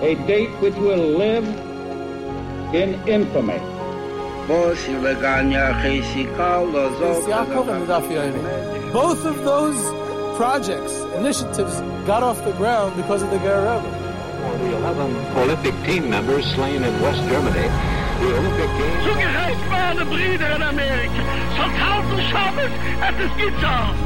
A date which will live in infamy. Both of those projects, initiatives, got off the ground because of the Guerrero. The 11 Olympic team members slain in West Germany. The Olympic Games. Zugerecht waren Brüder in Amerika. Schon tausend Schabbos, er es ist getan.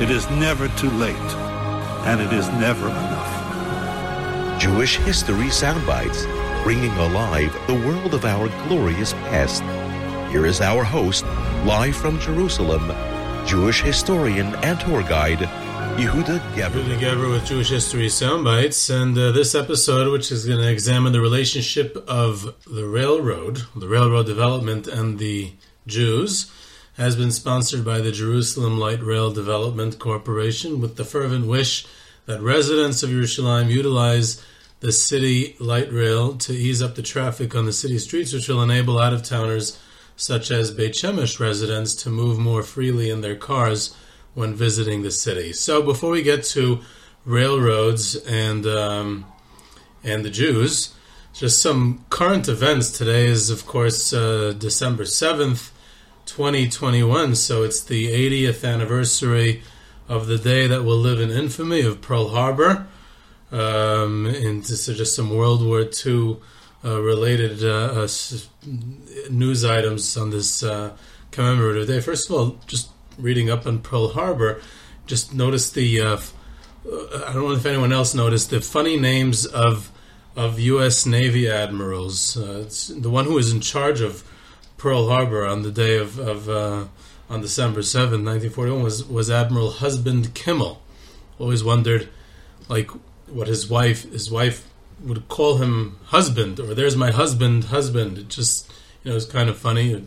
it is never too late, and it is never enough. Jewish History Soundbites, bringing alive the world of our glorious past. Here is our host, live from Jerusalem, Jewish historian and tour guide, Yehuda Geberer. Yehuda Geberer with Jewish History Soundbites, and uh, this episode, which is going to examine the relationship of the railroad, the railroad development, and the Jews, has been sponsored by the Jerusalem Light Rail Development Corporation with the fervent wish that residents of Yerushalayim utilize the city light rail to ease up the traffic on the city streets, which will enable out of towners such as Beit Shemesh residents to move more freely in their cars when visiting the city. So before we get to railroads and um, and the Jews, just some current events. Today is, of course, uh, December seventh, twenty twenty one. So it's the 80th anniversary of the day that will live in infamy of Pearl Harbor. Um, and this is just some World War II uh, related uh, uh news items on this uh, commemorative day. First of all, just reading up on Pearl Harbor, just noticed the. Uh, I don't know if anyone else noticed the funny names of of U.S. Navy admirals. Uh, the one who was in charge of Pearl Harbor on the day of, of uh, on December seventh, nineteen forty one, was was Admiral Husband Kimmel. Always wondered, like, what his wife his wife would call him husband or there's my husband husband. It just you know it's kind of funny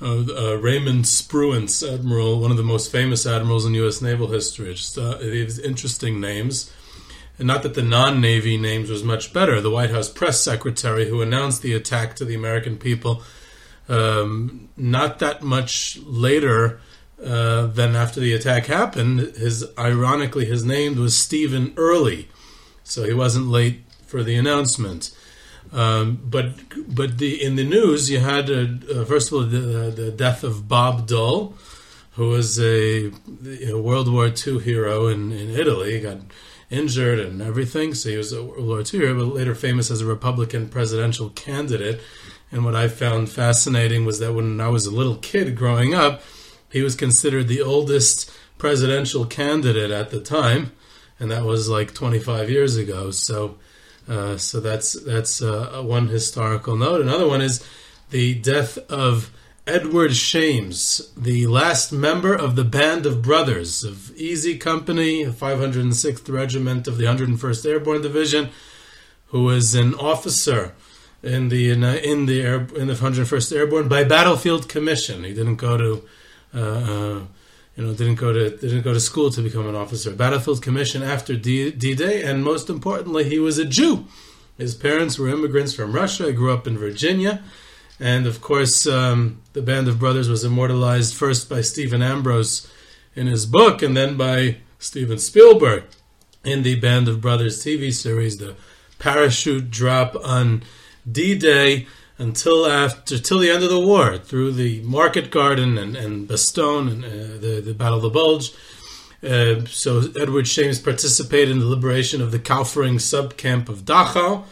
uh, uh, Raymond Spruance, admiral, one of the most famous admirals in U.S. naval history. Just uh, interesting names. And not that the non-Navy names was much better. The White House press secretary who announced the attack to the American people, um, not that much later uh, than after the attack happened, his ironically his name was Stephen Early, so he wasn't late for the announcement. Um, but but the in the news you had uh, uh, first of all the, the, death of Bob Dole, who was a, World War II hero in, in Italy. He got injured and everything, so he was a World War II hero, but later famous as a Republican presidential candidate. And what I found fascinating was that when I was a little kid growing up, he was considered the oldest presidential candidate at the time, and that was like 25 years ago. So uh, so that's that's uh, one historical note. Another one is the death of Edward Shames, the last member of the band of brothers of Easy Company, 506th Regiment of the 101st Airborne Division, who was an officer in the in, in the air, in the 101st Airborne by battlefield commission. He didn't go to uh, uh you know, didn't go to didn't go to school to become an officer. Battlefield commission after D Day, and most importantly, he was a Jew. His parents were immigrants from Russia. He grew up in Virginia, and of course, um, the Band of Brothers was immortalized first by Stephen Ambrose in his book, and then by Steven Spielberg in the Band of Brothers TV series, the parachute drop on D Day until after till the end of the war through the Market Garden and, and Bastogne and uh, the, the Battle of the Bulge. Uh, so Edward Shames participated in the liberation of the Kaufering subcamp of Dachau.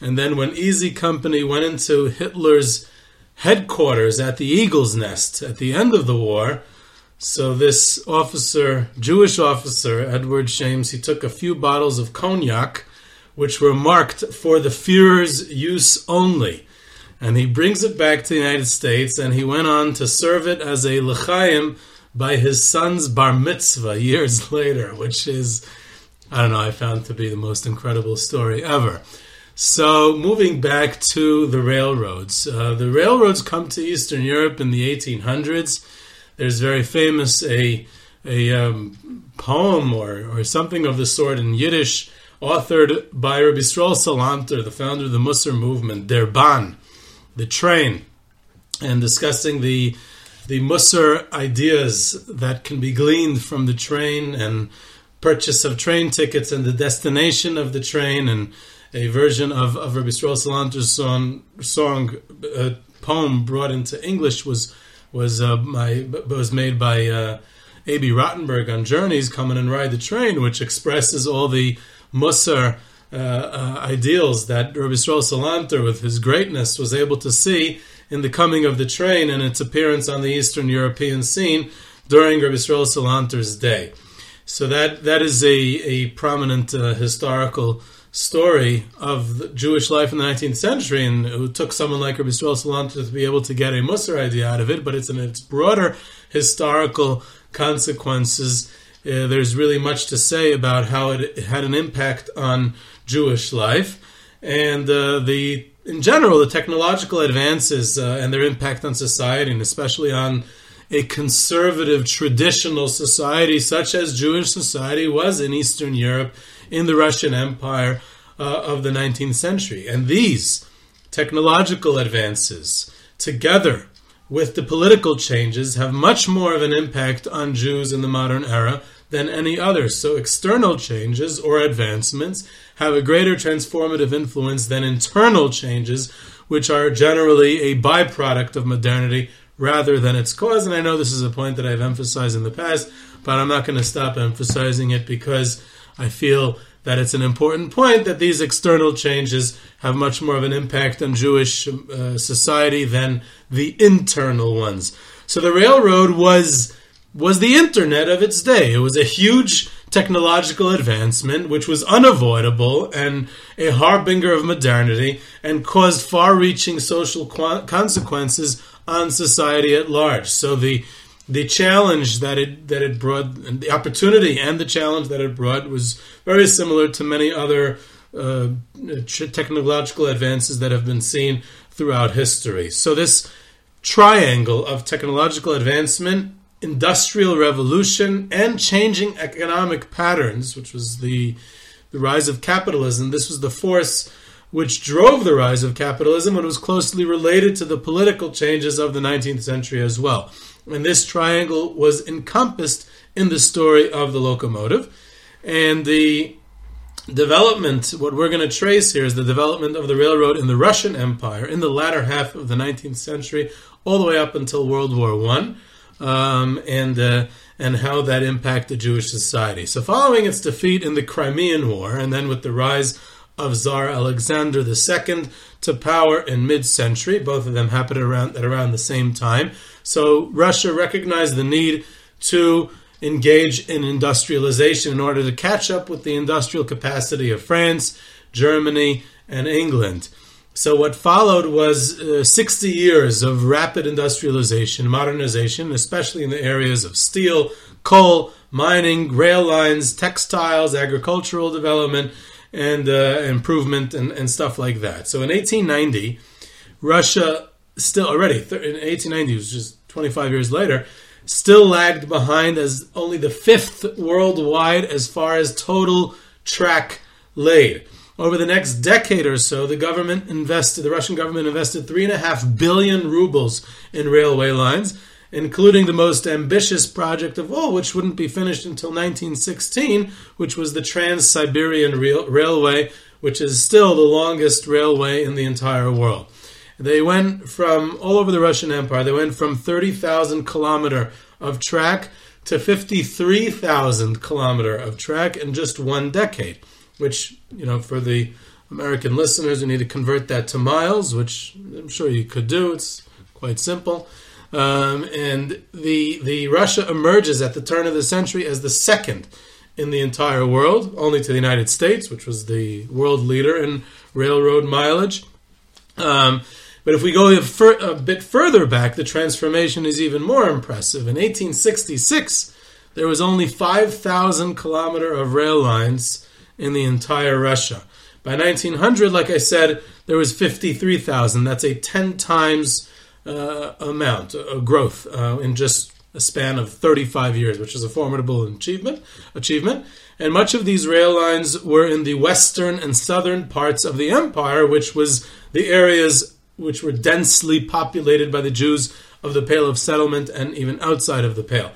And then when Easy Company went into Hitler's headquarters at the Eagle's Nest at the end of the war, so this officer, Jewish officer, Edward Shames, he took a few bottles of cognac, which were marked for the Führer's use only and he brings it back to the United States, and he went on to serve it as a l'chaim by his son's bar mitzvah years later, which is, I don't know, I found to be the most incredible story ever. So, moving back to the railroads, uh, the railroads come to Eastern Europe in the 1800s. There's very famous a a um, poem or, or something of the sort in Yiddish, authored by Rabbi Yisroel Salanter, the founder of the Musar movement, Der Bahn, the train, and discussing the the Musar ideas that can be gleaned from the train and purchase of train tickets and the destination of the train and a version of, of Rabbi Yisroel Salanter's song, song uh, poem brought into English was was uh, my was made by uh, Abie Rotenberg on Journeys, Come and Ride the Train, which expresses all the Musar uh, uh, ideals that Rabbi Yisroel Salanter, with his greatness, was able to see in the coming of the train and its appearance on the Eastern European scene during Rabbi Yisroel Salanter's day. So that that is a, a prominent uh, historical story of Jewish life in the 19th century, and it took someone like Rabbi Yisroel Salanter to be able to get a Musar idea out of it, but it's in its broader historical consequences. Uh, there's really much to say about how it, had an impact on Jewish life, and uh, the in general the technological advances uh, and their impact on society, and especially on a conservative traditional society such as Jewish society was in Eastern Europe in the Russian Empire uh, of the 19th century. And these technological advances, together with the political changes, have much more of an impact on Jews in the modern era than any others. So external changes or advancements have a greater transformative influence than internal changes, which are generally a byproduct of modernity rather than its cause. And I know this is a point that I've emphasized in the past, but I'm not going to stop emphasizing it because I feel that it's an important point that these external changes have much more of an impact on Jewish uh, society than the internal ones. So the railroad was was the internet of its day. It was a huge technological advancement which was unavoidable and a harbinger of modernity and caused far-reaching social consequences on society at large. So the the challenge that it that it brought, and the opportunity and the challenge that it brought was very similar to many other uh, technological advances that have been seen throughout history. So this triangle of technological advancement, industrial revolution, and changing economic patterns, which was the the rise of capitalism. This was the force which drove the rise of capitalism and was closely related to the political changes of the 19th century as well. And this triangle was encompassed in the story of the locomotive. And the development, what we're going to trace here is the development of the railroad in the Russian Empire in the latter half of the 19th century, all the way up until World War One, um, and uh, and how that impacted Jewish society. So, following its defeat in the Crimean War, and then with the rise of Tsar Alexander II to power in mid-century, both of them happened around at around the same time. So Russia recognized the need to engage in industrialization in order to catch up with the industrial capacity of France, Germany, and England. So, what followed was uh, 60 years of rapid industrialization, modernization, especially in the areas of steel, coal, mining, rail lines, textiles, agricultural development, and uh, improvement, and, and stuff like that. So, in 1890, Russia still already in 1890 was just 25 years later still lagged behind as only the fifth worldwide as far as total track laid over the next decade or so the government invested the russian government invested three and a half billion rubles in railway lines including the most ambitious project of all which wouldn't be finished until 1916 which was the trans-siberian railway which is still the longest railway in the entire world they went from all over the Russian Empire. They went from 30,000 kilometer of track to 53,000 kilometer of track in just one decade. Which you know, for the American listeners, you need to convert that to miles, which I'm sure you could do. It's quite simple. Um, and the the Russia emerges at the turn of the century as the second in the entire world, only to the United States, which was the world leader in railroad mileage. Um, But if we go a, a bit further back, the transformation is even more impressive. In 1866, there was only 5,000 kilometer of rail lines in the entire Russia. By 1900, like I said, there was 53,000. That's a 10 times uh, amount, a growth uh, in just a span of 35 years, which is a formidable achievement. Achievement. And much of these rail lines were in the western and southern parts of the empire, which was the areas which were densely populated by the Jews of the Pale of Settlement and even outside of the Pale.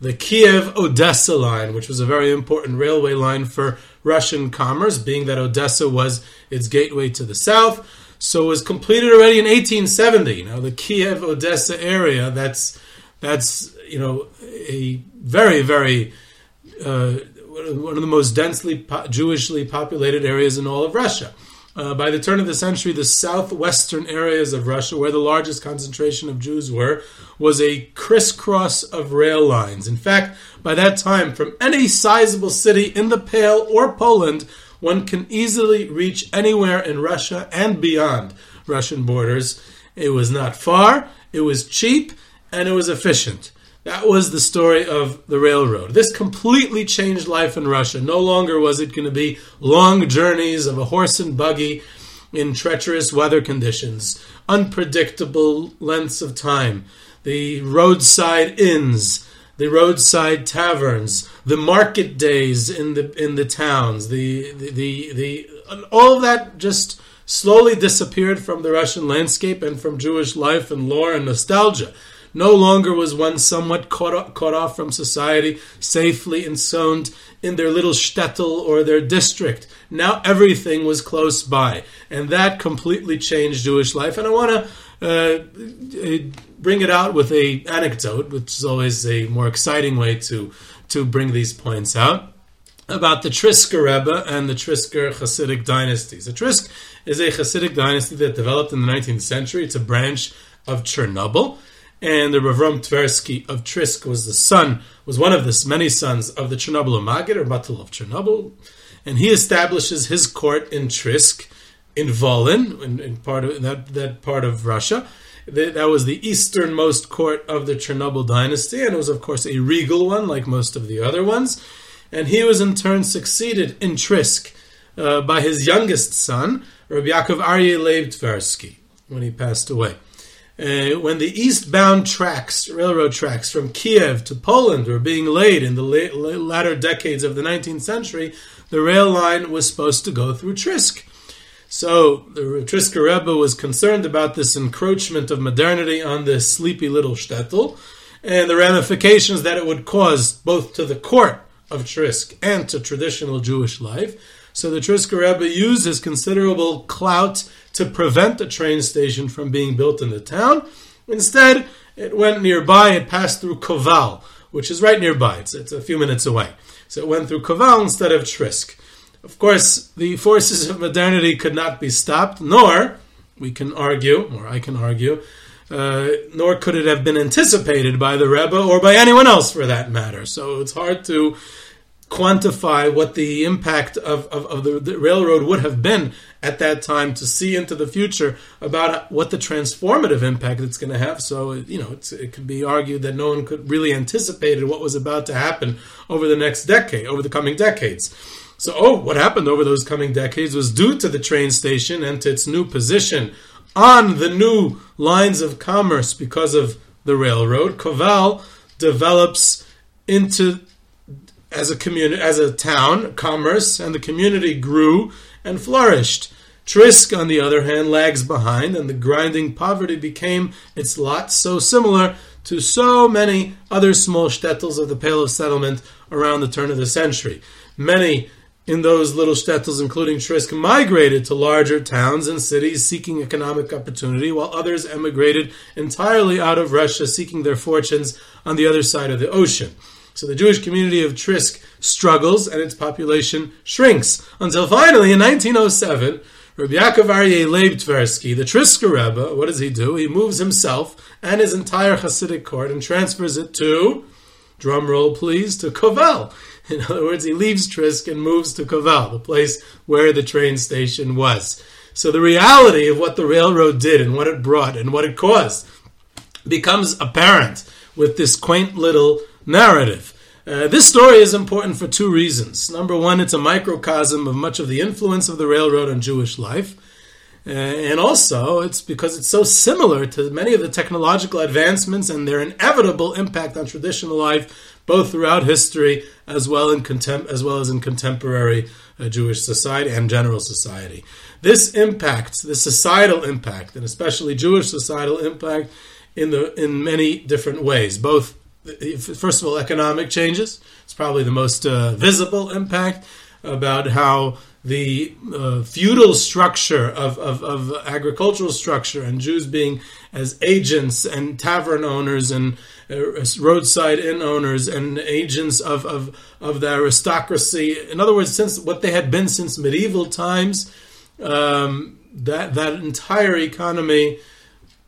The Kiev Odessa line, which was a very important railway line for Russian commerce, being that Odessa was its gateway to the south, so it was completed already in 1870. Now, the Kiev Odessa area, that's that's you know a very very uh, one of the most densely po- Jewishly populated areas in all of Russia. Uh, by the turn of the century, the southwestern areas of Russia, where the largest concentration of Jews were, was a crisscross of rail lines. In fact, by that time, from any sizable city in the Pale or Poland, one can easily reach anywhere in Russia and beyond Russian borders. It was not far, it was cheap, and it was efficient. That was the story of the railroad. This completely changed life in Russia. No longer was it going to be long journeys of a horse and buggy in treacherous weather conditions, unpredictable lengths of time, the roadside inns, the roadside taverns, the market days in the in the towns, the the the, the all of that just slowly disappeared from the Russian landscape and from Jewish life and lore and nostalgia. No longer was one somewhat caught, up, caught off from society, safely ensoned in their little shtetl or their district. Now everything was close by, and that completely changed Jewish life. And I want to uh, bring it out with a anecdote, which is always a more exciting way to to bring these points out about the Trisker Rebbe and the Trisker Hasidic dynasties. The Trisk is a Hasidic dynasty that developed in the 19th century. It's a branch of Chernobyl and the Ravrom Tversky of Trisk was the son, was one of the many sons of the Chernobyl Magid, or Batal of Chernobyl, and he establishes his court in Trisk, in Volyn, in, in part of that, that part of Russia. That, was the easternmost court of the Chernobyl dynasty, and it was, of course, a regal one, like most of the other ones. And he was in turn succeeded in Trisk uh, by his youngest son, Rabbi Yaakov Aryeh Leib Tversky, when he passed away. Uh, when the eastbound tracks, railroad tracks from Kiev to Poland were being laid in the la- la- latter decades of the 19th century, the rail line was supposed to go through Trisk. So the Trisker Rebbe was concerned about this encroachment of modernity on this sleepy little shtetl and the ramifications that it would cause both to the court of Trisk and to traditional Jewish life. So the Trisker Rebbe used his considerable clout to prevent the train station from being built in the town. Instead, it went nearby. It passed through Kovel, which is right nearby. It's, it's a few minutes away. So it went through Kovel instead of Trisk. Of course, the forces of modernity could not be stopped, nor, we can argue, or I can argue, uh, nor could it have been anticipated by the Rebbe or by anyone else for that matter. So it's hard to quantify what the impact of, of, of the, the, railroad would have been at that time to see into the future about what the transformative impact it's going to have. So, you know, it could be argued that no one could really anticipate what was about to happen over the next decade, over the coming decades. So, oh, what happened over those coming decades was due to the train station and to its new position on the new lines of commerce because of the railroad. Kovel develops into as a community, as a town, commerce, and the community grew and flourished. Trisk, on the other hand, lags behind, and the grinding poverty became its lot, so similar to so many other small shtetls of the Pale of Settlement around the turn of the century. Many in those little shtetls, including Trisk, migrated to larger towns and cities seeking economic opportunity, while others emigrated entirely out of Russia, seeking their fortunes on the other side of the ocean. So the Jewish community of Trisk struggles and its population shrinks until finally in 1907, Rabbi Yaakov Aryeh Leib Tversky, the Trisker Rebbe, what does he do? He moves himself and his entire Hasidic court and transfers it to, drum roll please, to Kovel. In other words, he leaves Trisk and moves to Kovel, the place where the train station was. So the reality of what the railroad did and what it brought and what it caused becomes apparent with this quaint little narrative. Uh, this story is important for two reasons. Number one, it's a microcosm of much of the influence of the railroad on Jewish life. Uh, and also, it's because it's so similar to many of the technological advancements and their inevitable impact on traditional life, both throughout history as well in contem- as well as in contemporary uh, Jewish society and general society. This impact, the societal impact, and especially Jewish societal impact, in the in many different ways. Both, first of all, economic changes. It's probably the most uh, visible impact about how the uh, feudal structure of, of, of, agricultural structure and Jews being as agents and tavern owners and uh, roadside inn owners and agents of, of, of the aristocracy. In other words, since what they had been since medieval times, um, that that entire economy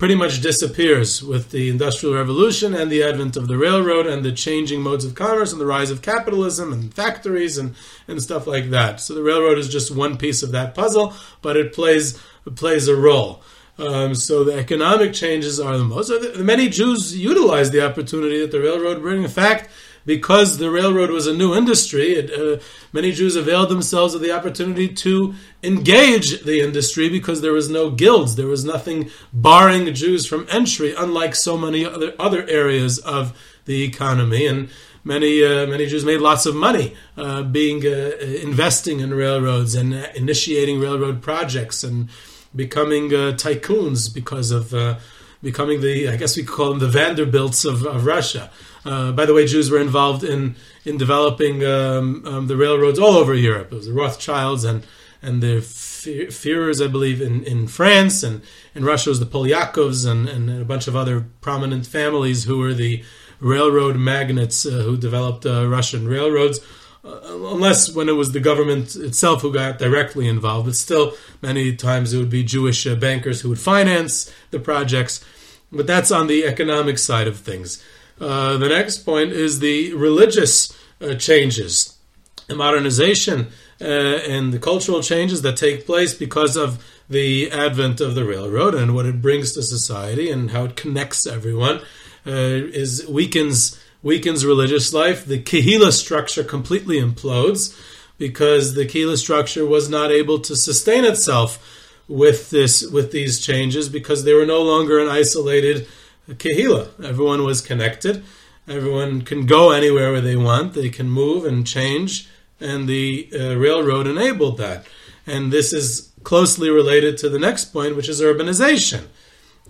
pretty much disappears with the Industrial Revolution and the advent of the railroad and the changing modes of commerce and the rise of capitalism and factories and, and stuff like that. So the railroad is just one piece of that puzzle, but it plays it plays a role. Um, so the economic changes are the most. Many Jews utilize the opportunity that the railroad bring. In fact, because the railroad was a new industry, it, uh, many Jews availed themselves of the opportunity to engage the industry because there was no guilds, there was nothing barring Jews from entry, unlike so many other other areas of the economy. And many uh, many Jews made lots of money uh, being uh, investing in railroads and initiating railroad projects and becoming uh, tycoons because of uh, becoming the I guess we could call them the Vanderbilts of, of Russia. Uh, by the way, Jews were involved in in developing um, um, the railroads all over Europe. It was the Rothschilds and and the Führers, I believe, in, in France and in Russia was the Polyakovs and, and a bunch of other prominent families who were the railroad magnates uh, who developed uh, Russian railroads. Uh, unless when it was the government itself who got directly involved, but still many times it would be Jewish uh, bankers who would finance the projects. But that's on the economic side of things. Uh, the next point is the religious uh, changes, the modernization, uh, and the cultural changes that take place because of the advent of the railroad and what it brings to society and how it connects everyone. Uh, is weakens weakens religious life. The kehila structure completely implodes because the kehila structure was not able to sustain itself with this with these changes because they were no longer an isolated Kehila. Everyone was connected. Everyone can go anywhere where they want. They can move and change, and the uh, railroad enabled that. And this is closely related to the next point, which is urbanization.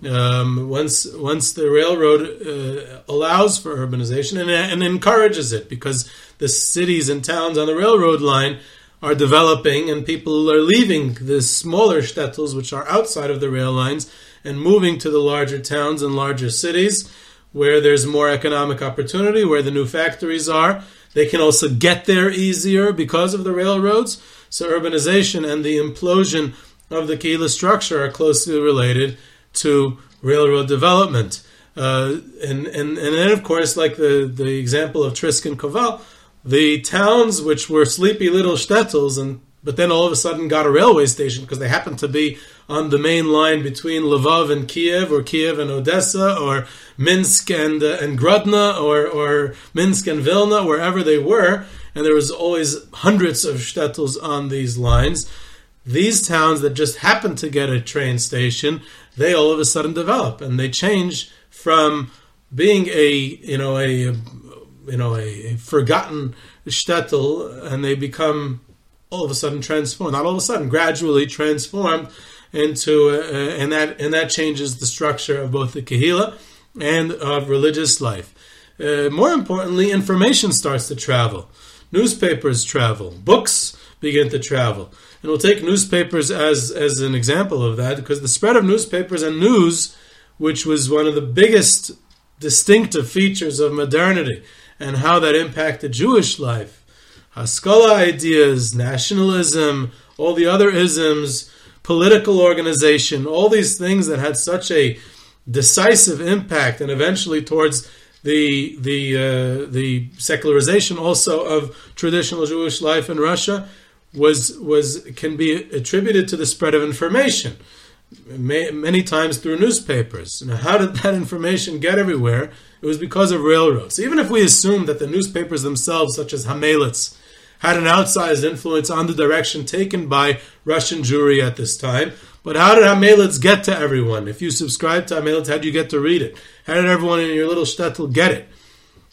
Um, once once the railroad uh, allows for urbanization and, and encourages it, because the cities and towns on the railroad line are developing, and people are leaving the smaller shtetls, which are outside of the rail lines, and moving to the larger towns and larger cities where there's more economic opportunity, where the new factories are. They can also get there easier because of the railroads. So urbanization and the implosion of the Kehila structure are closely related to railroad development. Uh, and, and, and then, of course, like the, the example of Trisk and Kovel, the towns which were sleepy little shtetls and but then all of a sudden got a railway station because they happened to be on the main line between Lvov and Kiev, or Kiev and Odessa, or Minsk and uh, and Grodno, or or Minsk and Vilna, wherever they were, and there was always hundreds of shtetls on these lines. These towns that just happened to get a train station, they all of a sudden develop and they change from being a you know a you know a, forgotten shtetl, and they become all of a sudden transformed. Not all of a sudden, gradually transformed into, uh, and that and that changes the structure of both the kahila and of religious life. Uh, more importantly, information starts to travel. Newspapers travel. Books begin to travel. And we'll take newspapers as, as an example of that because the spread of newspapers and news, which was one of the biggest distinctive features of modernity, and how that impacted Jewish life Haskalah ideas, nationalism, all the other isms, political organization, all these things that had such a decisive impact and eventually towards the the uh, the secularization also of traditional Jewish life in Russia was was can be attributed to the spread of information many times through newspapers. Now, how did that information get everywhere? It was because of railroads. Even if we assume that the newspapers themselves, such as Hamelitz, had an outsized influence on the direction taken by Russian Jewry at this time, but how did Hamelitz get to everyone? If you subscribe to Hamelitz, how did you get to read it? How did everyone in your little shtetl get it?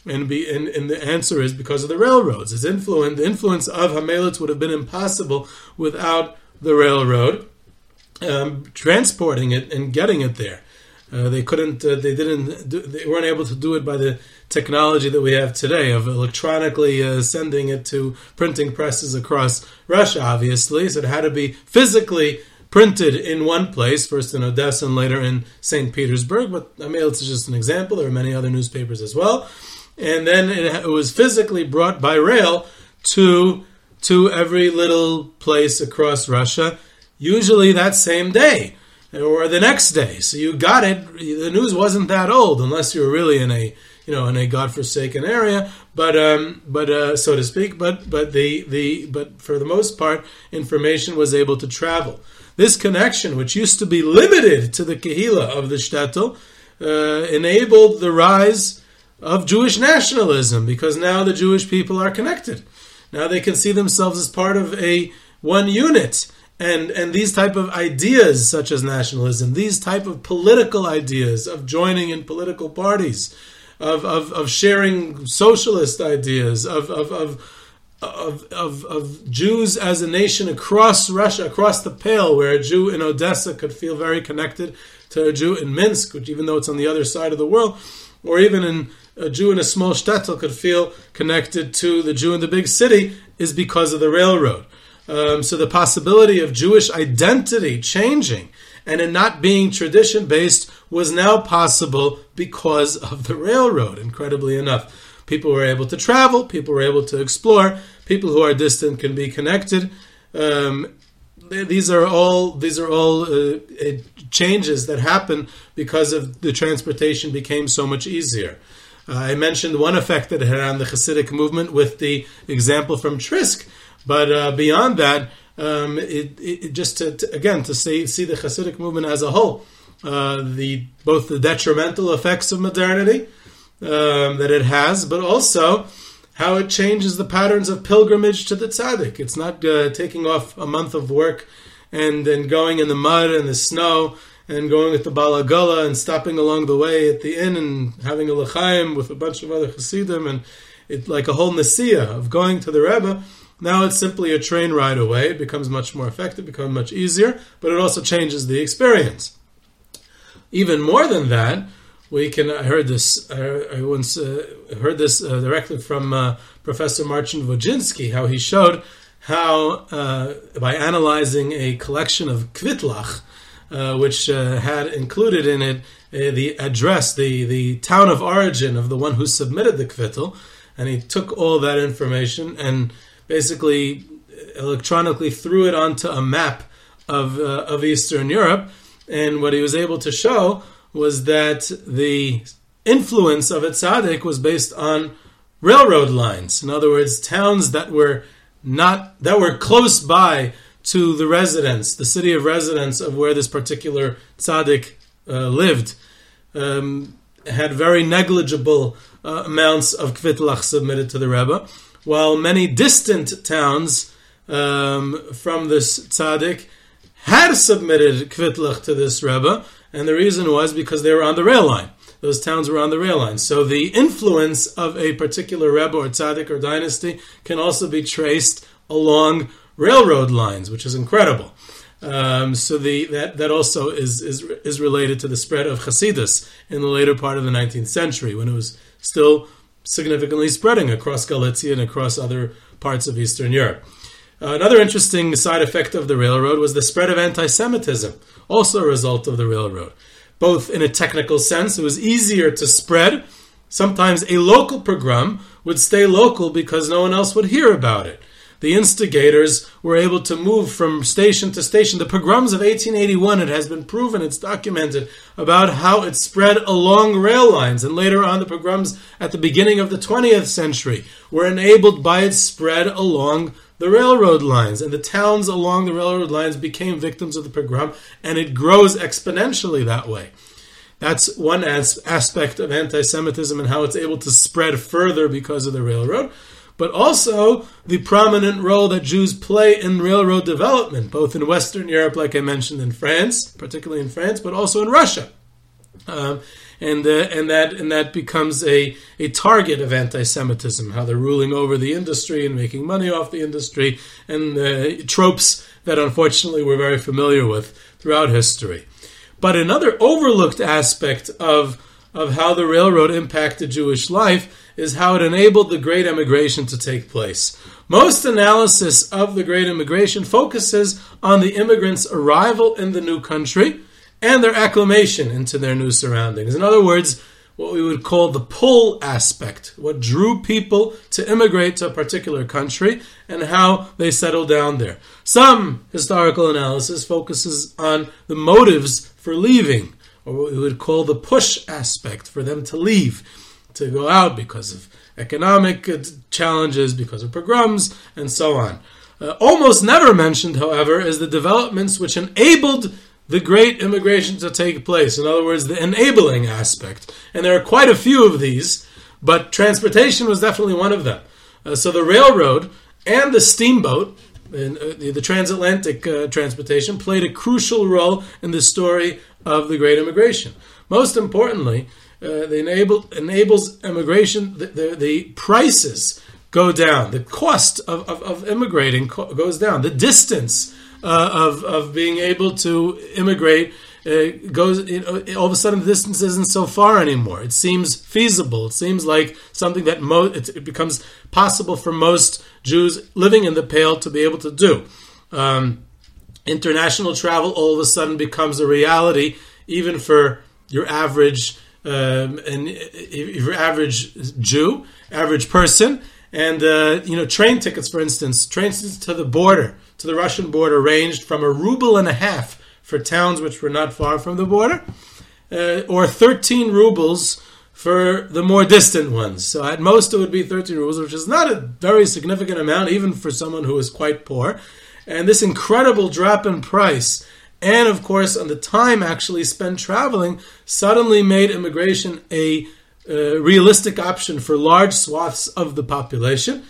And, be, and, and, the answer is because of the railroads. Its influence, the influence of Hamelitz would have been impossible without the railroad um, transporting it and getting it there. Uh, they couldn't. Uh, they didn't. Do, they weren't able to do it by the technology that we have today of electronically uh, sending it to printing presses across Russia. Obviously, so it had to be physically printed in one place, first in Odessa and later in St. Petersburg. But I mean, it's just an example. There are many other newspapers as well. And then it, it was physically brought by rail to to every little place across Russia, usually that same day or the next day. So you got it. The news wasn't that old, unless you were really in a you know in a godforsaken area. But um, but uh, so to speak. But but the the but for the most part, information was able to travel. This connection, which used to be limited to the Kehila of the shtetl, uh, enabled the rise of Jewish nationalism because now the Jewish people are connected. Now they can see themselves as part of a one unit. And, and these type of ideas such as nationalism, these type of political ideas of joining in political parties, of, of, of sharing socialist ideas, of, of, of of, of, of Jews as a nation across Russia, across the Pale, where a Jew in Odessa could feel very connected to a Jew in Minsk, which even though it's on the other side of the world, or even in a Jew in a small shtetl could feel connected to the Jew in the big city, is because of the railroad. Um, so the possibility of Jewish identity changing and it not being tradition based was now possible because of the railroad, incredibly enough. People were able to travel, people were able to explore, people who are distant can be connected. Um, these are all these are all uh, uh, changes that happen because of the transportation became so much easier. Uh, I mentioned one effect that it had on the Hasidic movement with the example from Trisk, but uh, beyond that, um, it, it, just to, to, again to see see the Hasidic movement as a whole, uh, the both the detrimental effects of modernity um, that it has, but also how it changes the patterns of pilgrimage to the tzaddik. It's not uh, taking off a month of work and then going in the mud and the snow and going at the Balagala and stopping along the way at the inn and having a l'chaim with a bunch of other chassidim and it like a whole nasiya of going to the Rebbe. Now it's simply a train ride away. It becomes much more effective, becomes much easier, but it also changes the experience. Even more than that, we can. I heard this. I, once uh, heard this uh, directly from uh, Professor Marcin Wodziński, how he showed how uh, by analyzing a collection of kvitlach, uh, which uh, had included in it the address, the the town of origin of the one who submitted the kvittel, and he took all that information and basically electronically threw it onto a map of of Eastern Europe, and what he was able to show was that the influence of a tzaddik was based on railroad lines. In other words, towns that were not that were close by to the residence, the city of residence of where this particular tzaddik uh, lived, um, had very negligible uh, amounts of kvitlach submitted to the Rebbe, while many distant towns um, from this tzaddik had submitted kvitlach to this Rebbe, and the reason was because they were on the rail line. Those towns were on the rail line. So the influence of a particular Rebbe or Tzaddik or dynasty can also be traced along railroad lines, which is incredible. Um, so the, that, that also is, is, is related to the spread of Hasidus in the later part of the 19th century when it was still significantly spreading across Galicia and across other parts of Eastern Europe. Uh, another interesting side effect of the railroad was the spread of anti Semitism, also a result of the railroad. Both in a technical sense, it was easier to spread. Sometimes a local pogrom would stay local because no one else would hear about it. The instigators were able to move from station to station. The pogroms of 1881, it has been proven, it's documented, about how it spread along rail lines. And later on, the pogroms at the beginning of the 20th century were enabled by its spread along the railroad lines, and the towns along the railroad lines became victims of the pogrom, and it grows exponentially that way. That's one as- aspect of anti Semitism and how it's able to spread further because of the railroad, but also the prominent role that Jews play in railroad development, both in Western Europe, like I mentioned, in France, particularly in France, but also in Russia. Um, and uh, and that and that becomes a, a target of anti-Semitism. How they're ruling over the industry and making money off the industry, and uh, tropes that unfortunately we're very familiar with throughout history. But another overlooked aspect of of how the railroad impacted Jewish life is how it enabled the Great Immigration to take place. Most analysis of the Great Immigration focuses on the immigrants' arrival in the new country and their acclimation into their new surroundings. In other words, what we would call the pull aspect, what drew people to immigrate to a particular country and how they settled down there. Some historical analysis focuses on the motives for leaving, or what we would call the push aspect for them to leave, to go out because of economic uh, challenges, because of pogroms, and so on. Uh, almost never mentioned, however, is the developments which enabled the great immigration to take place. In other words, the enabling aspect. And there are quite a few of these, but transportation was definitely one of them. Uh, so the railroad and the steamboat, and, uh, the, the, transatlantic uh, transportation, played a crucial role in the story of the great immigration. Most importantly, uh, they enable, enables immigration, the, the, the, prices go down, the cost of, of, of immigrating co- goes down, the distance uh, of of being able to immigrate uh, goes you know, all of a sudden the distance isn't so far anymore. It seems feasible. It seems like something that mo- it, it becomes possible for most Jews living in the Pale to be able to do. Um, international travel all of a sudden becomes a reality, even for your average um, your average Jew, average person. And uh, you know, train tickets, for instance, trains to the border to the Russian border ranged from a ruble and a half for towns which were not far from the border, uh, or 13 rubles for the more distant ones. So at most it would be 13 rubles, which is not a very significant amount, even for someone who is quite poor. And this incredible drop in price, and of course, on the time actually spent traveling, suddenly made immigration a uh, realistic option for large swaths of the population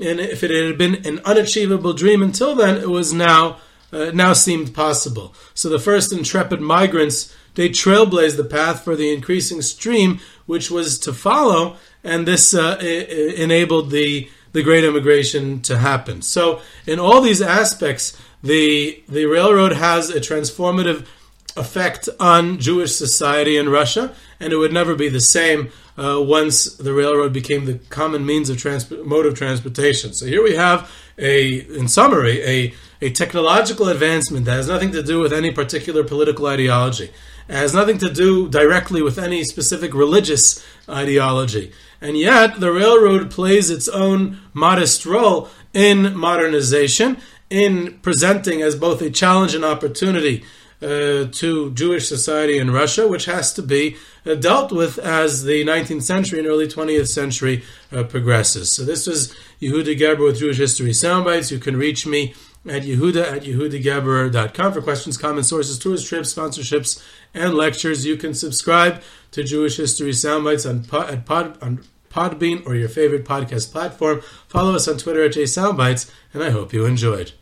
and if it had been an unachievable dream until then, it was now uh, now seemed possible. So the first intrepid migrants they trailblazed the path for the increasing stream, which was to follow, and this uh, enabled the the great immigration to happen. So in all these aspects, the the railroad has a transformative effect on Jewish society in Russia, and it would never be the same uh, once the railroad became the common means of transport, mode of transportation. So here we have a, in summary, a, a technological advancement that has nothing to do with any particular political ideology. It has nothing to do directly with any specific religious ideology. And yet, the railroad plays its own modest role in modernization, in presenting as both a challenge and opportunity uh, to Jewish society in Russia, which has to be uh, dealt with as the 19th century and early 20th century uh, progresses. So this was Yehuda Geberer with Jewish History Soundbites. You can reach me at yehuda at yehudageberer.com for questions, comments, sources, tours, trips, sponsorships, and lectures. You can subscribe to Jewish History Soundbites on, at pod, on Podbean or your favorite podcast platform. Follow us on Twitter at JSoundbites, and I hope you enjoyed.